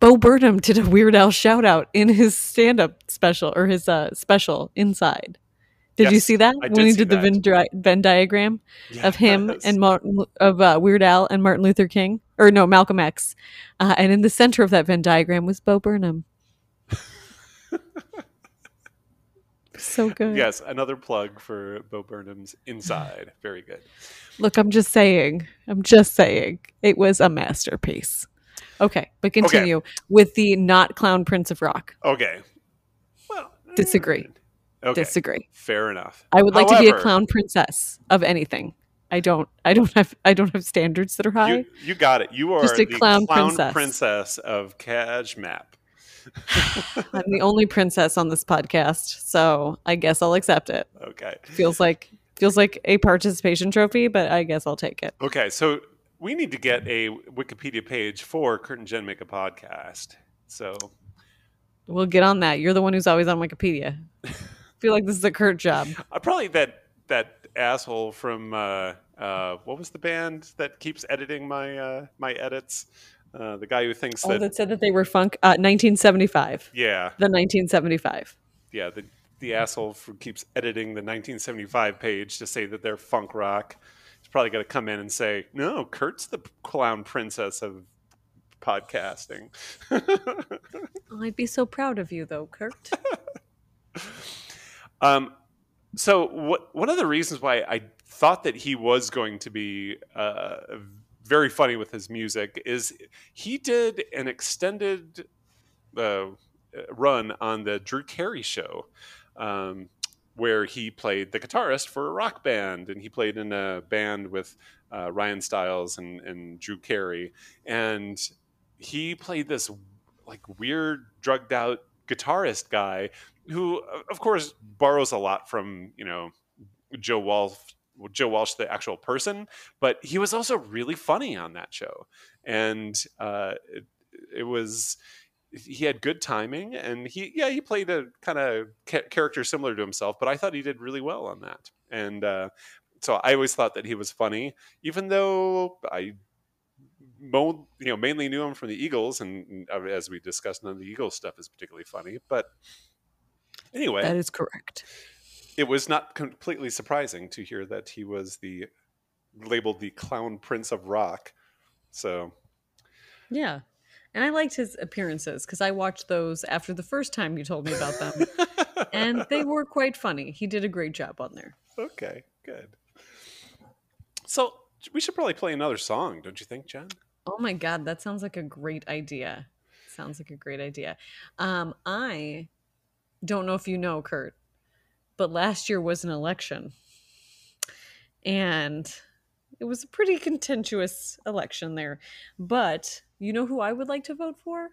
Bo Burnham did a Weird Al shout out in his stand up special or his uh, special inside. Did you see that I when did he did the. Venn, dri- Venn diagram of him and Martin of uh, Weird Al and Martin Luther King or no Malcolm X, uh, and in the center of that Venn diagram was Bo Burnham. *laughs* so good. Yes, another plug for Bo Burnham's Inside. Very good. Look, I'm just saying. I'm just saying. It was a masterpiece. Okay, but continue with the not clown Prince of Rock. Okay. Well, eh, Disagree. Okay. Disagree. Fair enough. I would like to be a clown princess of anything. I don't. I don't have. I don't have standards that are high. You, you got it. You are Just a the clown clown, princess. princess. of Cash Map. *laughs* I'm the only princess on this podcast, so I guess I'll accept it. Okay. Feels like feels like a participation trophy, but I guess I'll take it. Okay. So we need to get a Wikipedia page for Kurt and Jen Make a Podcast. So We'll get on that. You're the one who's always on Wikipedia. I *laughs* feel like this is a Kurt job. uh, probably that that asshole from uh, uh, what was the band that keeps editing my uh, my edits? Uh, the guy who thinks Oh, that, that said that they were funk. Uh, 1975. yeah The 1975. yeah the the asshole who keeps editing the 1975 page to say that they're funk rock. He's probably going to come in and say, "No, Kurt's the clown princess of podcasting." *laughs* I'd be so proud of you, though, Kurt. *laughs* Um, so what, one of the reasons why I thought that he was going to be uh, very funny with his music is he did an extended uh, run on the Drew Carey show. Um, where he played the guitarist for a rock band, and he played in a band with uh, Ryan Stiles and, and Drew Carey, and he played this like weird, drugged out guitarist guy who, of course, borrows a lot from you know Joe Walsh, Joe Walsh, the actual person, but he was also really funny on that show, and uh, it, it was he had good timing and he yeah he played a kind of ca- character similar to himself but i thought he did really well on that. And uh, so i always thought that he was funny even though i you know mainly knew him from the eagles and and, uh, as we discussed none of the eagles stuff is particularly funny but anyway. That is correct. It was not completely surprising to hear that he was the labeled the clown prince of rock so Yeah. And I liked his appearances because I watched those after the first time you told me about them. *laughs* and they were quite funny. He did a great job on there. Okay, good. So we should probably play another song, don't you think, Jen? Oh my god, that sounds like a great idea. Sounds like a great idea. Um, I don't know if you know, Kurt, but last year was an election. And it was a pretty contentious election there. But you know who I would like to vote for?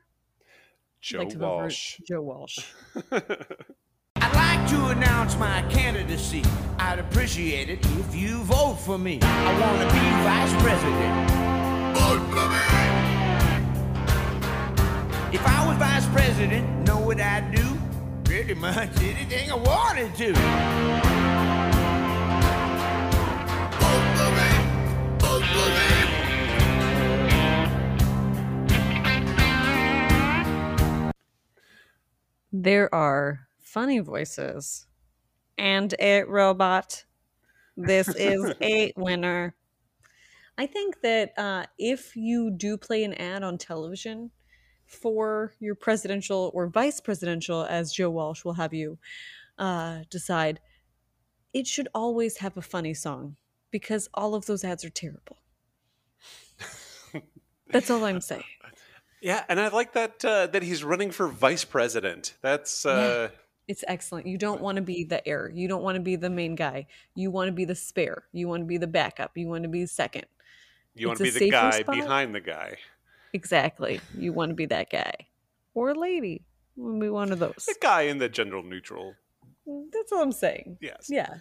Joe like to for Walsh. Joe Walsh. *laughs* I'd like to announce my candidacy. I'd appreciate it if you vote for me. I want to be vice president. If I was vice president, know what I'd do? Pretty much anything I wanted to. There are funny voices and a robot. This is *laughs* a winner. I think that uh, if you do play an ad on television for your presidential or vice presidential, as Joe Walsh will have you uh, decide, it should always have a funny song because all of those ads are terrible. That's all I'm saying. yeah, and I like that uh, that he's running for vice president. That's uh, It's excellent. You don't want to be the heir. You don't want to be the main guy. You want to be the spare. You want to be the backup. You want to be second. you want to be the guy spot. behind the guy, Exactly. You want to be that guy or lady. You want to be one of those. the guy in the gender neutral. That's all I'm saying. Yes, Yeah.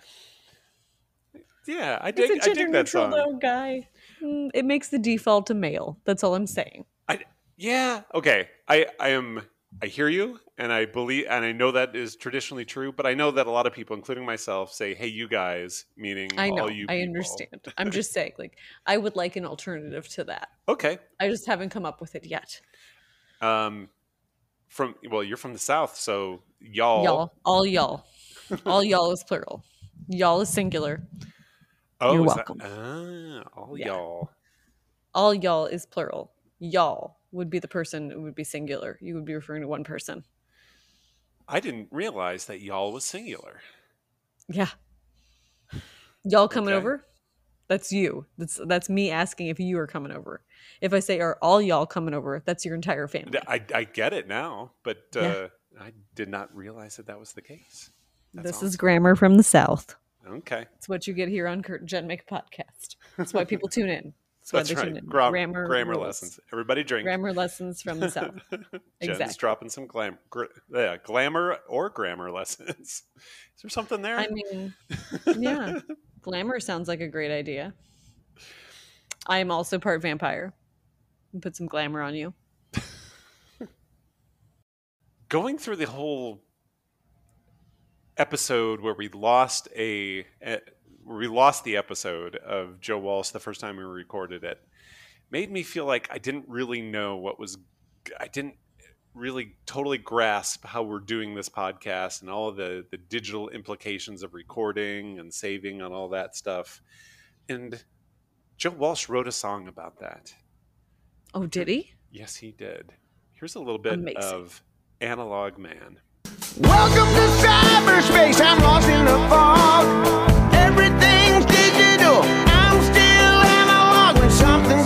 yeah, I It's dig. a I dig that neutral song. though, guy. Mm, It makes the default a male. That's all I'm saying. I yeah, okay. I I am I hear you, and I believe, and I know that is traditionally true. But I know that a lot of people, including myself, say, "Hey, you guys," meaning I know. all you. I people. understand. I'm *laughs* just saying, like, I would like an alternative to that. Okay. I just haven't come up with it yet. Um, from well, you're from the south, so y'all. Y'all, all y'all, *laughs* all y'all is plural. Y'all is singular. Oh, You're is that- welcome. ah, all Yeah. y'all. All y'all is plural. Y'all would be the person. It would be singular. You would be referring to one person. I didn't realize that y'all was singular. Yeah. Y'all coming Okay. over? That's you. That's that's me asking if you are coming over. If I say are all y'all coming over, that's your entire family. I, I get it now, but uh, I did not realize that that was the case. That's this is grammar from the south. Okay, It's what you get here on Kurt and Jen Make a Podcast. That's why people tune in. That's right. Gra- grammar grammar rules. lessons. Everybody drink. Grammar lessons from the south. *laughs* Jen's Exactly. dropping some glam, gr- yeah, glamour or grammar *laughs* lessons. Is there something there? I mean, yeah. Glamour sounds like a great idea. I am also part vampire. Put some glamour on you. *laughs* Going through the whole episode where we lost a, a we lost the episode of Joe Walsh the first time we recorded it made me feel like I didn't really know what was I didn't really totally grasp how we're doing this podcast and all of the the digital implications of recording and saving and all that stuff. And Joe Walsh wrote a song about that. Oh, did he? Yes, he did. Here's a little bit Amazing. of Analog Man. Welcome to cyberspace. I'm lost in the fog.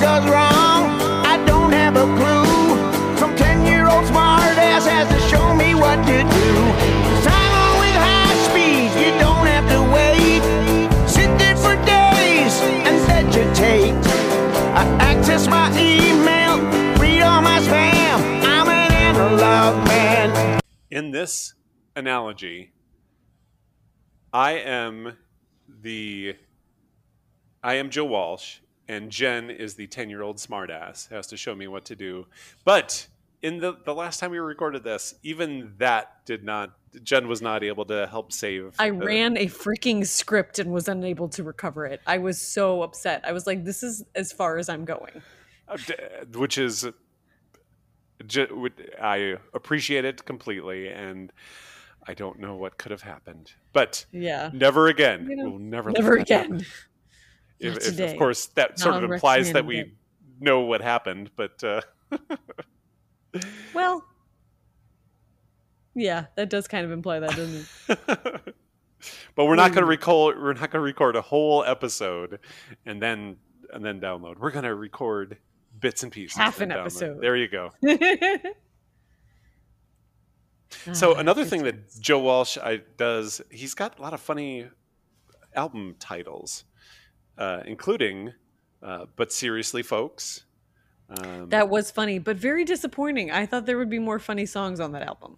Goes wrong, I don't have a clue. Some 10 year old smartass has to show me what to do. Time with high speed, you don't have to wait. Sit there for days and vegetate. I access my email, read all my spam. I'm an analog man. In this analogy, I am the I am Joe Walsh, and Jen is the ten year old smartass who has to show me what to do. But in the the last time we recorded this, even that did not. Jen was not able to help save. I the- ran a freaking script and was unable to recover it. I was so upset. I was like, this is as far as I'm going. uh, which is I appreciate it completely, and I don't know what could have happened, but Yeah. never again. You know, we'll never Never again. If, if, of course, that sort of implies that we know what happened, but uh, Well, yeah, that does kind of imply that, doesn't it? *laughs* but we're not going to Hmm. record. We're not going to record a whole episode and then and then download. We're going to record bits and pieces. Half an download. episode. There you go. *laughs* So Ah, another thing that. Joe Walsh I, does, he's got a lot of funny album titles, uh, including uh, "But Seriously, Folks." Um, that was funny, but very disappointing. I thought there would be more funny songs on that album.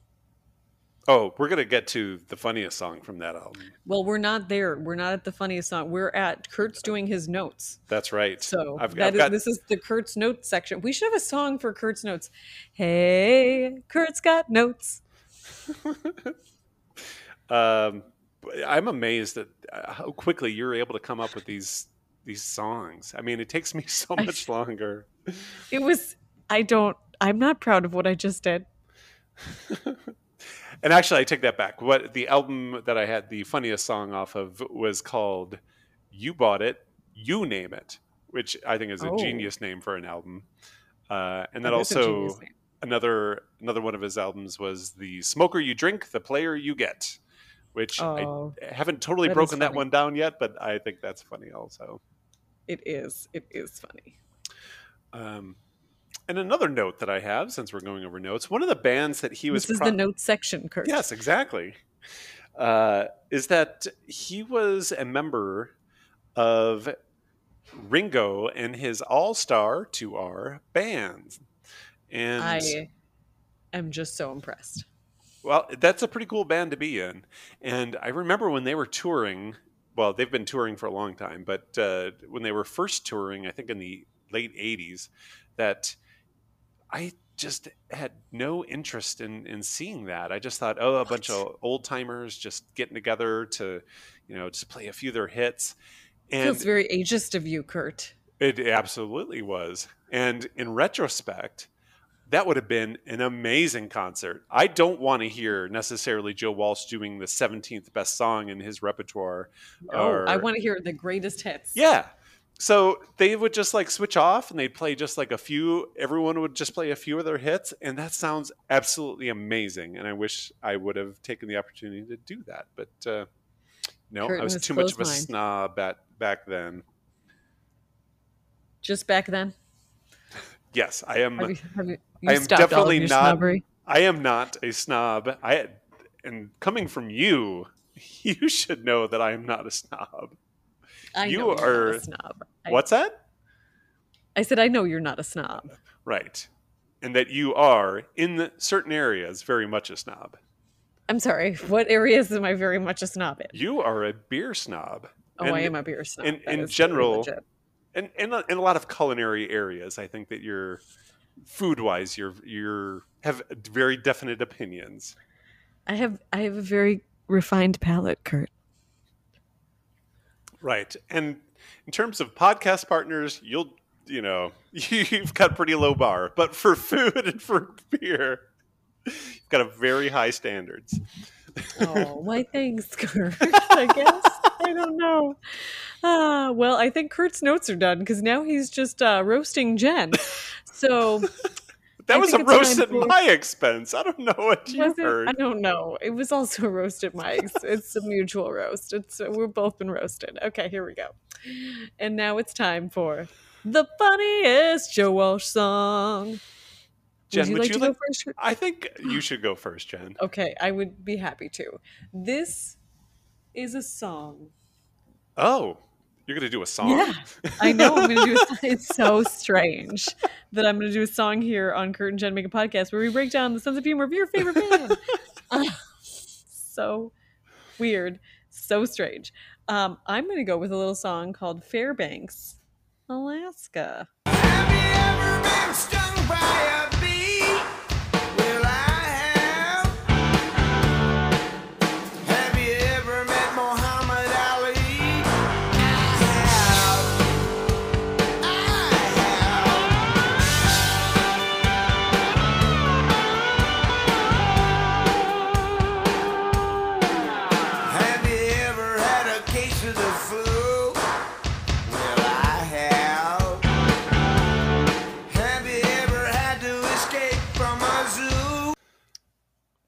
oh, we're gonna get to the funniest song from that album. Well, we're not there. We're not at the funniest song. We're at Kurt's doing his notes. That's right. So I've, that I've is- got this is the Kurt's notes section. We should have a song for Kurt's notes. Hey, Kurt's got notes. *laughs* um, I'm amazed at uh, how quickly you're able to come up with these these songs. I mean, it takes me *laughs* so I- much longer. It was. I don't. I'm not proud of what I just did. *laughs* And actually, I take that back. What the album that I had the funniest song off of was called "You Bought It, You Name It," which I think is a Oh. genius name for an album. Uh, and That genius also another another one of his albums was "The Smoker You Drink, the Player You Get," which Oh, I haven't totally that broken that one down yet, but I think that's funny also. it is. It is funny. Um, and another note that I have, since we're going over notes, one of the bands that he was This is pro- the notes section, Kurt. Yes, exactly. Uh, is that he was a member of Ringo and his All Star 2R band. And I am just so impressed. Well, that's a pretty cool band to be in. And I remember when they were touring, well, they've been touring for a long time, but uh, when they were first touring, I think in the late 80s, that I just had no interest in in seeing that. I just thought, oh, a bunch of old timers just getting together to, you know, just play a few of their hits. And Feels very ageist of you, Kurt. it absolutely was. And in retrospect, that would have been an amazing concert. I don't want to hear necessarily Joe Walsh doing the 17th best song in his repertoire. Oh, I want to hear the greatest hits. Yeah. So they would just like switch off and they'd play just like a few, everyone would just play a few of their hits. And that sounds absolutely amazing. And I wish I would have taken the opportunity to do that. But uh, no, Curtain I was was too much of a closed-minded. snob back, back then. Just back then. Yes, I am. Have you, have you, you I am stopped all of definitely not- snobbery? I am not a snob. I and coming from you, *laughs* you should know that I am not a snob. I you know you're not a snob. I, What's that? I said I know you're not a snob. Right. And that you are in certain areas very much a snob. I'm sorry. What areas am I very much a snob in? You are a beer snob. Oh, And I am a beer snob. in- in general. And in in a lot of culinary areas, I think that you're food wise, you're you're have very definite opinions. I have I have a very refined palate, Kurt. Right. And in terms of podcast partners, you'll you know, *laughs* you've got pretty low bar. But for food and for beer, you've got a very high standards. Oh, *laughs* why thanks, Kurt. I guess I don't know. Ah, well, I think Kurt's notes are done because now he's just uh, roasting Jen. So *laughs* That I was a roast at for- my expense. I don't know what you was it? heard. I don't know. It was also a roast at my. Mike's. it's a mutual roast. It's we've both been roasted. Okay, here we go. And now it's time for the funniest Joe Walsh song. Jen, would you would like you to like- go first? I think you should go first, Jen. Okay, I would be happy to. This is a song. Oh, you're gonna do a song? Yeah, I know I'm going to do. A, it's so strange that I'm going to do a song here on Kurt and Jen Make a Podcast where we break down the sense of humor of your favorite band. *laughs* So weird, so strange. Um, I'm going to go with a little song called Fairbanks, Alaska.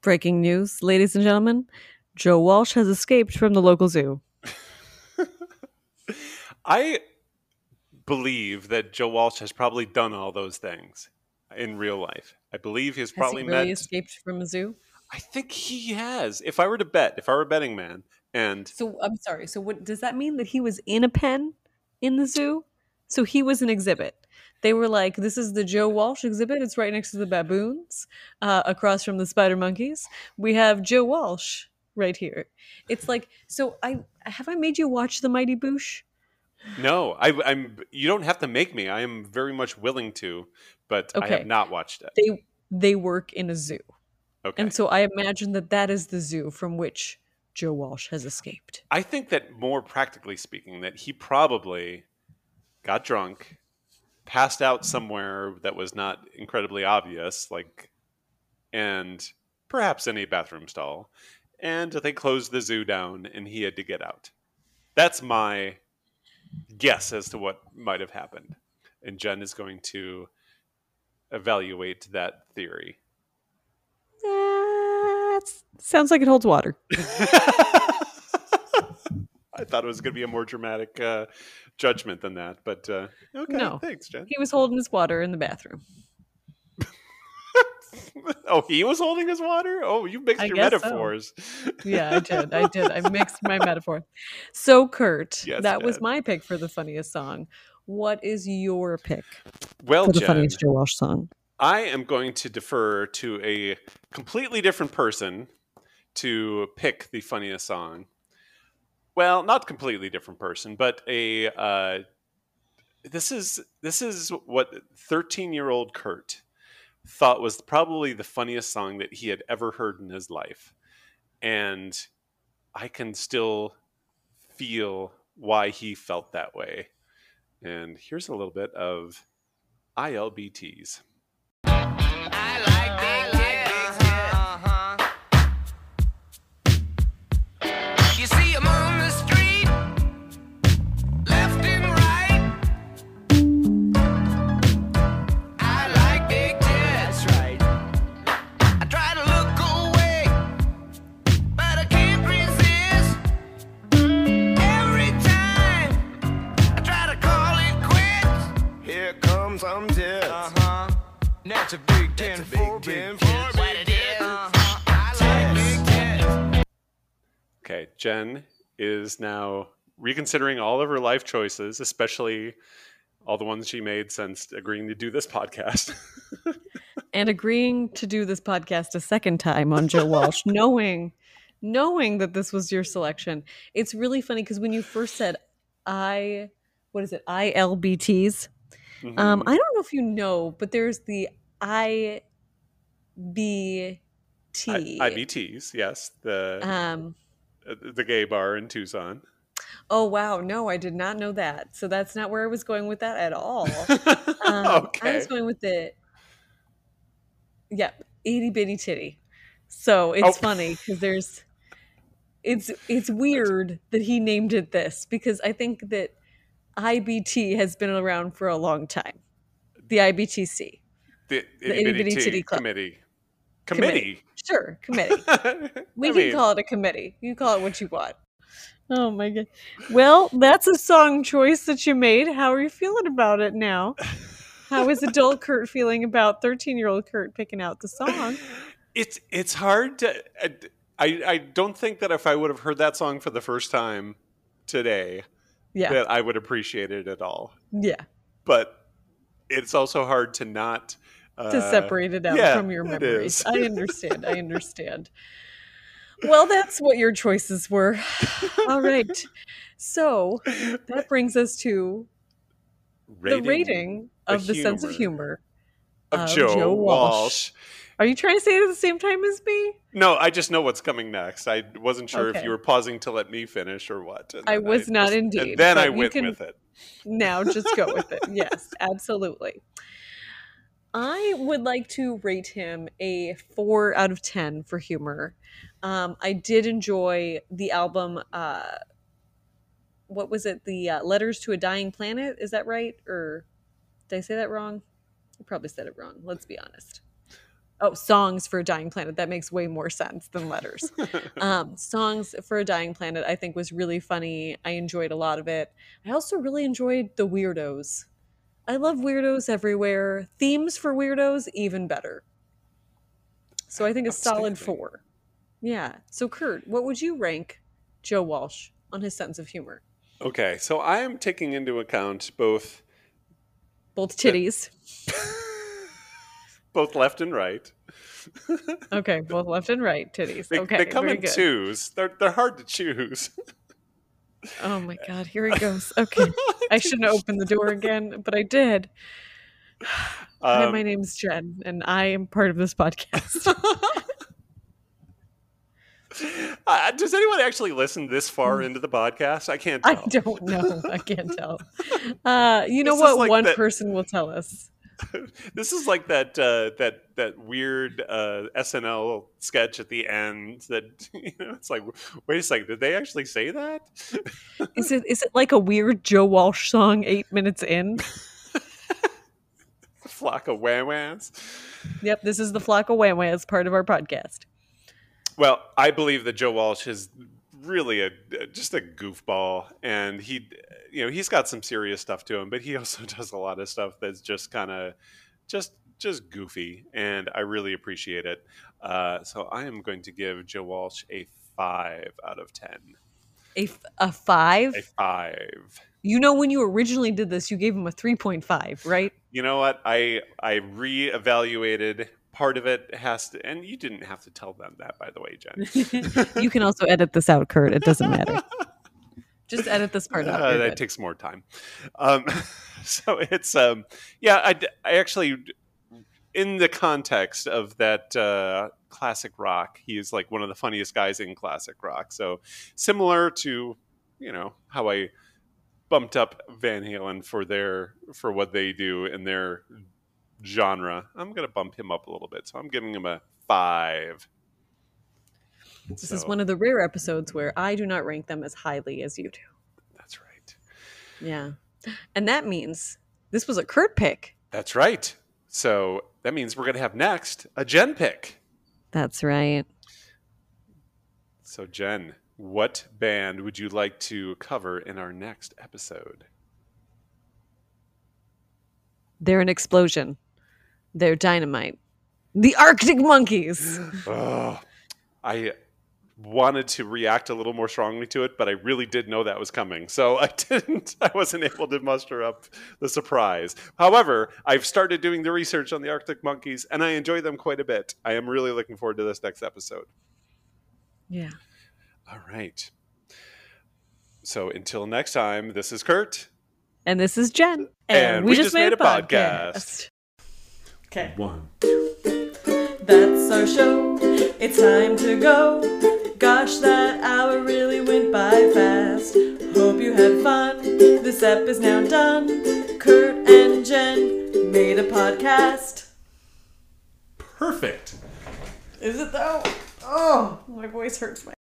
Breaking news, ladies and gentlemen: Joe Walsh has escaped from the local zoo. *laughs* I believe that Joe Walsh has probably done all those things in real life. I believe he's Has probably he really met. escaped from a zoo? I think he has. If I were to bet, if I were a betting man, and So I'm sorry. So what does that mean that he was in a pen in the zoo? So he was an exhibit. They were like, "This is the Joe Walsh exhibit. It's right next to the baboons, uh, across from the spider monkeys. We have Joe Walsh right here." It's like, so I have I made you watch the Mighty Boosh? no, I, I'm. You don't have to make me. I am very much willing to, but I have not watched it. They they work in a zoo, Okay. and so I imagine that that is the zoo from which Joe Walsh has escaped. I think that more practically speaking, that he probably got drunk, passed out somewhere that was not incredibly obvious, like, and perhaps in a bathroom stall, and they closed the zoo down, and he had to get out. That's my guess as to what might have happened, and Jen is going to evaluate that theory. Eh, that sounds like it holds water. *laughs* I thought it was going to be a more dramatic uh, judgment than that, but uh, okay, No. thanks, Jen. He was holding his water in the bathroom. *laughs* oh, he was holding his water. Oh, you mixed I your guess so. metaphors. Yeah, I did. I did. I *laughs* mixed my metaphor. So, Kurt, Yes, that was my pick for the funniest song. What is your pick Well, for the Jen, funniest Joe Walsh song? I am going to defer to a completely different person to pick the funniest song. Well, not completely different person, but a uh, this is this is what thirteen year old Kurt thought was probably the funniest song that he had ever heard in his life. And I can still feel why he felt that way. And here's a little bit of ILBTs. That's a big ten for big tits. What it is. Like big tits. Okay, Jen is now reconsidering all of her life choices, especially all the ones she made since agreeing to do this podcast. *laughs* and agreeing to do this podcast a second time on Joe Walsh, *laughs* knowing knowing that this was your selection. It's really funny because when you first said I what is it? ILBTs. Um, Mhm. I don't know if you know, but there's the I B T. I- IBTs, yes, the Um uh, the gay bar in Tucson. oh wow, no, I did not know that. So that's not where I was going with that at all. *laughs* Um, I was going with the yep, itty bitty titty. So it's Oh. funny because there's *laughs* it's it's weird that he named it this because I think that IBT has been around for a long time. The IBTC. the the itty Itty bitty Titty Club. committee. Committee. Committee. Sure, committee. *laughs* We I can mean, call it a committee. You call it what you want. Oh my god. Well, that's a song choice that you made. How are you feeling about it now? How is adult *laughs* Kurt feeling about 13 year old Kurt picking out the song? it's it's hard to. I I don't think that if I would have heard that song for the first time today, Yeah. that I would appreciate it at all. Yeah. But it's also hard to not To uh, separate it out yeah, from your memories. I understand. I understand. Well, that's what your choices were. *laughs* All right. So that brings us to the rating of the sense of humor of, of Joe, Joe Walsh. Walsh. Are you trying to say it at the same time as me? No, I just know what's coming next. I wasn't sure if you were pausing to let me finish or what. I was not just- indeed, And then I went can- with it. Now just go with it. *laughs* Yes, absolutely. I would like to rate him a four out of 10 for humor. Um, I did enjoy the album. Uh, what was it? The uh, Letters to a Dying Planet? Is that right? Or did I say that wrong? I probably said it wrong. Let's be honest. Oh, Songs for a Dying Planet. That makes way more sense than letters. *laughs* um, Songs for a Dying Planet, I think, was really funny. I enjoyed a lot of it. I also really enjoyed the weirdos. I love weirdos everywhere. Themes for weirdos, even better. So I think a solid four. Yeah. So, Kurt, what would you rank Joe Walsh on his sense of humor? Okay, so I am taking into account both Both titties. *laughs* both left and right. *laughs* Okay, both left and right titties. They, okay, they come in good. twos. They're they're hard to choose. Oh my god, here it goes. *laughs* Okay, I shouldn't open the door again, but I did. Hi, Um, my name's Jen, and I am part of this podcast. *laughs* uh, does anyone actually listen this far into the podcast? I can't Mm. I don't know. I can't tell. Uh, you know This what? like One that- person will tell us. *laughs* This is like that uh, that that weird uh, SNL sketch at the end. That *laughs* you know, it's like, wait a second, did they actually say that? *laughs* Is it is it like a weird Joe Walsh song eight minutes in? Flock of wham-whams. Yep, this is the flock of wham as part of our podcast. Well, I believe that Joe Walsh is really a just a goofball, and he, you know, he's got some serious stuff to him, but he *laughs* also does a lot of stuff that's just kind of just just goofy, and I really appreciate it. Uh, so I am going to give Joe Walsh a five out of ten. A, f- a five. A five. You know, when you originally did this, you gave him a three point five, right? You know what? I I reevaluated. Part of it has to, and you didn't have to tell them that, by the way, Jen. *laughs* you can also edit this out, Kurt. It doesn't matter. *laughs* Just edit this part out. Uh, that good. takes more time. Um, *laughs* so it's um, yeah, I actually in the context of that uh, classic rock, he is like one of the funniest guys in classic rock. So similar to you know how I bumped up Van Halen for their for what they do and their genre. I'm gonna bump him up a little bit, so I'm giving him a five. This is one of the rare episodes where I do not rank them as highly as you do. That's right. Yeah. And that means this was a Kurt pick. That's right. So that means we're gonna have next a Jen pick. That's right. So Jen, what band would you like to cover in our next episode? They're an explosion. They're dynamite. The Arctic Monkeys. *sighs* Ugh. I wanted to react a little more strongly to it, but I really did know that was coming. So *laughs* I didn't I wasn't able to muster up the surprise. However, I've started doing the research on the Arctic monkeys and I enjoy them quite a bit. I am really looking forward to this next episode. Yeah. All right. So until next time, this is Kurt. And this is Jen. And we just made a podcast. Okay. One. That's our show. It's time to go. Gosh, that hour really went by fast. Hope you had fun. This ep is now done. Kurt and Jen made a podcast. Perfect. Is it though? Oh, my voice hurts my